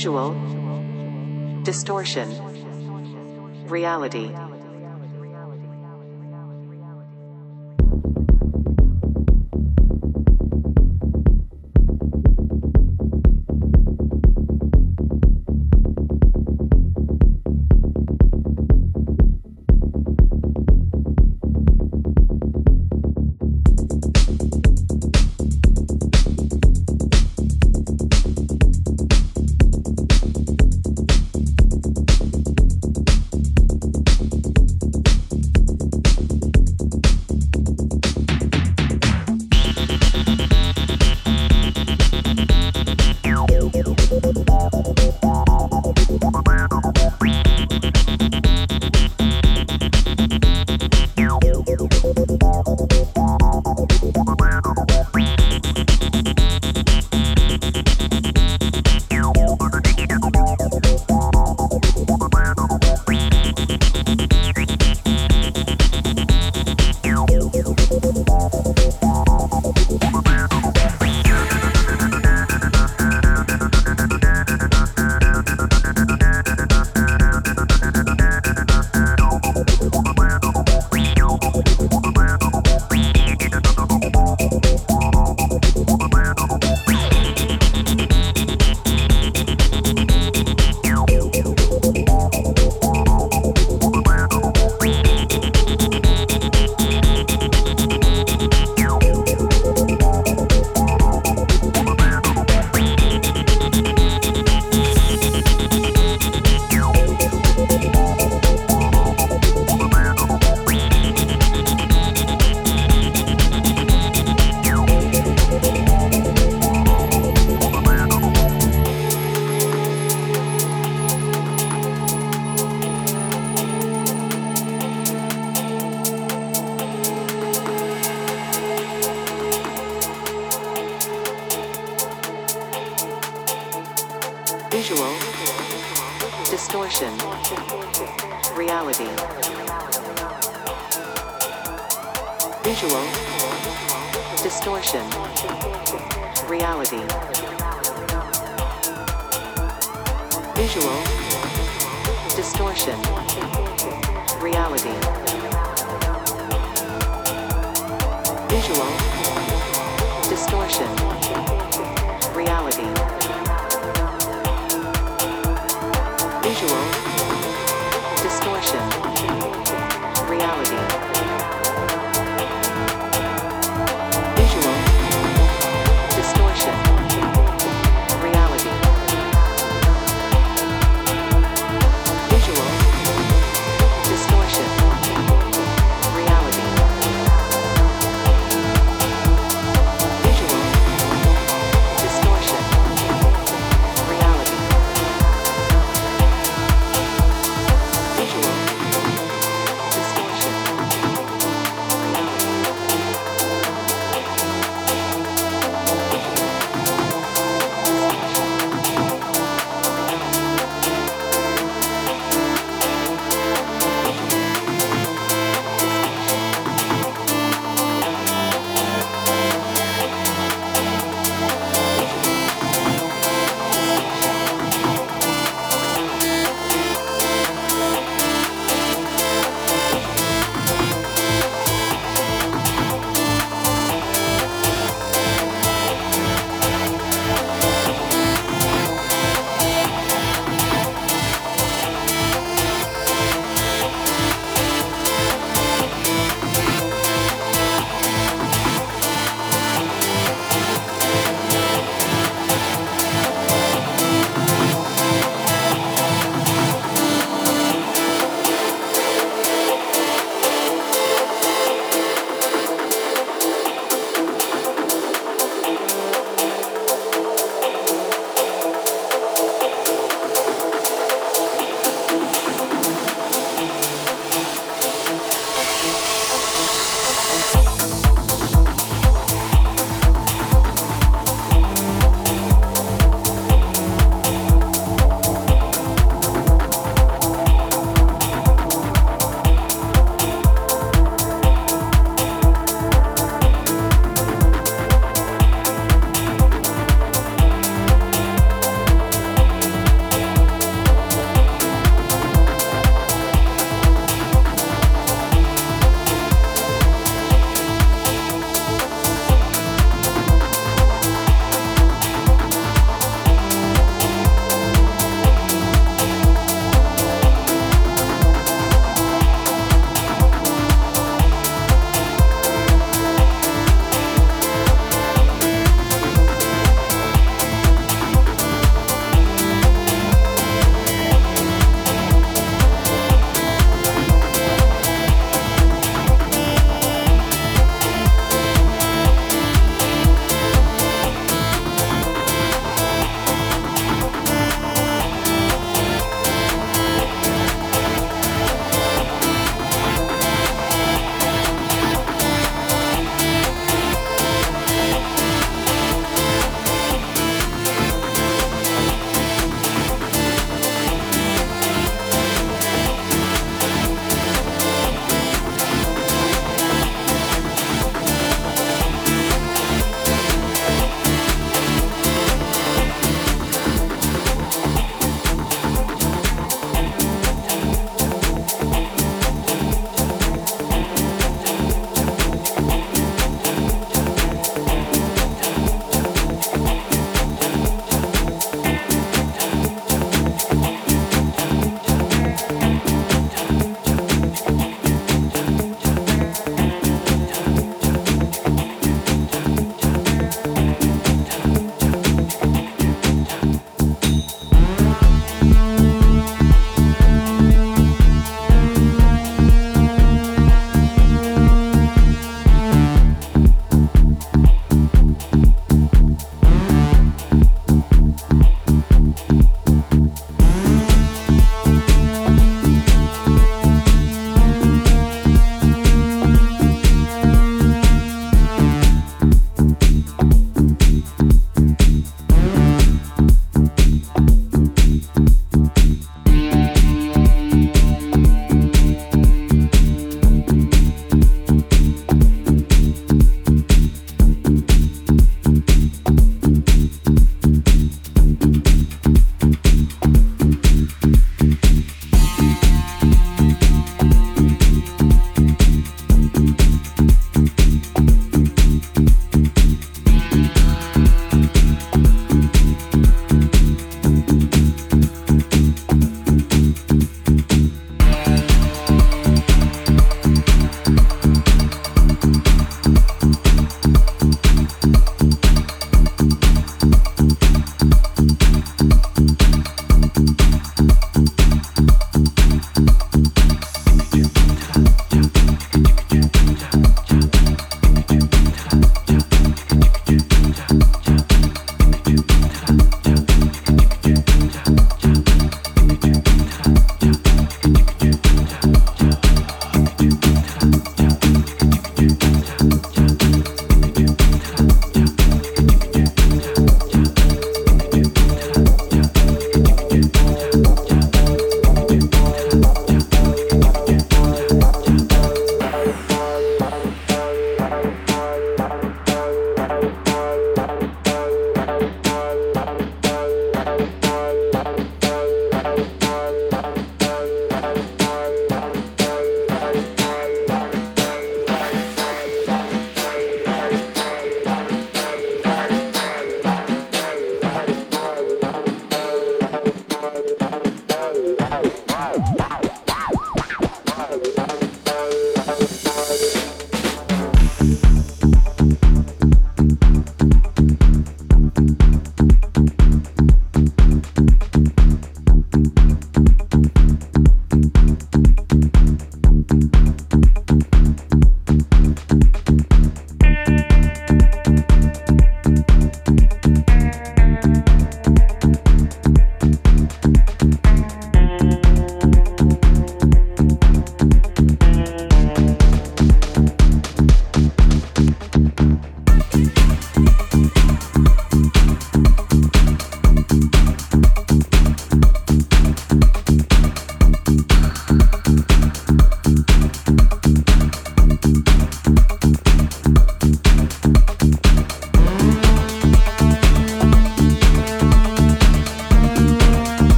Visual. Distortion. Reality.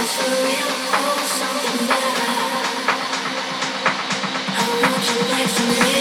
It always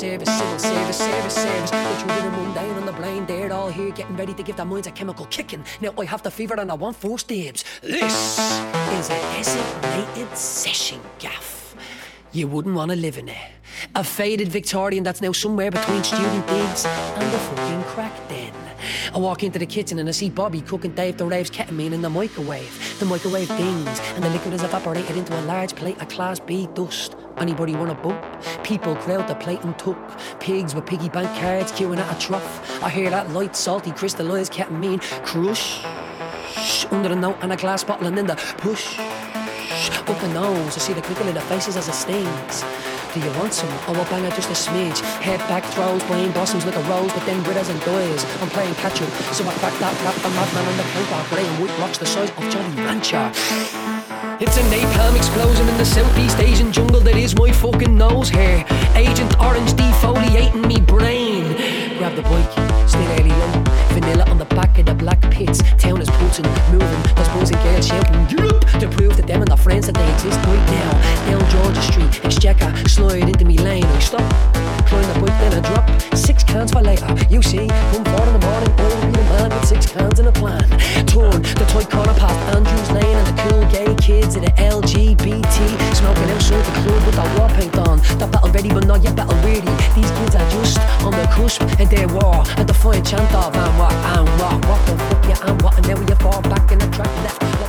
service, civil service, service, service. The children are mundane on the blind, they're all here getting ready to give their minds a chemical kicking. Now I have the fever and I want four stabs. This is a designated session gaff. You wouldn't want to live in it. A faded Victorian that's now somewhere between student digs and the fucking crack den. I walk into the kitchen and I see Bobby cooking Dave the Rave's ketamine in the microwave. The microwave dings and the liquid is evaporated into a large plate of Class B dust. Anybody want a bump? People crowd the plate and tuck. Pigs with piggy bank cards queuing at a trough. I hear that light, salty, crystallized ketamine crush under the note and a glass bottle and then the push up the nose. I see the crinkle in the faces as it stings. Do you want some? Oh, out just a smidge. Head back throws, brain blossoms like a rose, but then withers and dies. I'm playing catch up, so I crack that rap, the madman on the counter. Graham Wood rocks the size of Jolly Rancher. It's a napalm explosion in the Southeast Asian jungle that is my fucking nose hair. Agent Orange defoliating me brain. Grab the bike, stay early. Vanilla on the back of the black pits. Town is pulsing, moving. Those boys and girls shouting, get up! To prove to them and their friends that they exist right now. Down Georgia Street, Exchequer, slide into me lane. I stop, climb the bike, then I drop. Six cans for later. You see, come four in the morning, I will be the man with six cans in a plan. Turn the tight corner past Andrews Lane and the cool gay kids at the LGBT. Smoking outside the club with the war paint on. That battle ready, but not yet battle ready. These kids are just on the cusp and they war at the fine chant of I'm what, what the fuck you and what, and then when you fall back in the trap that.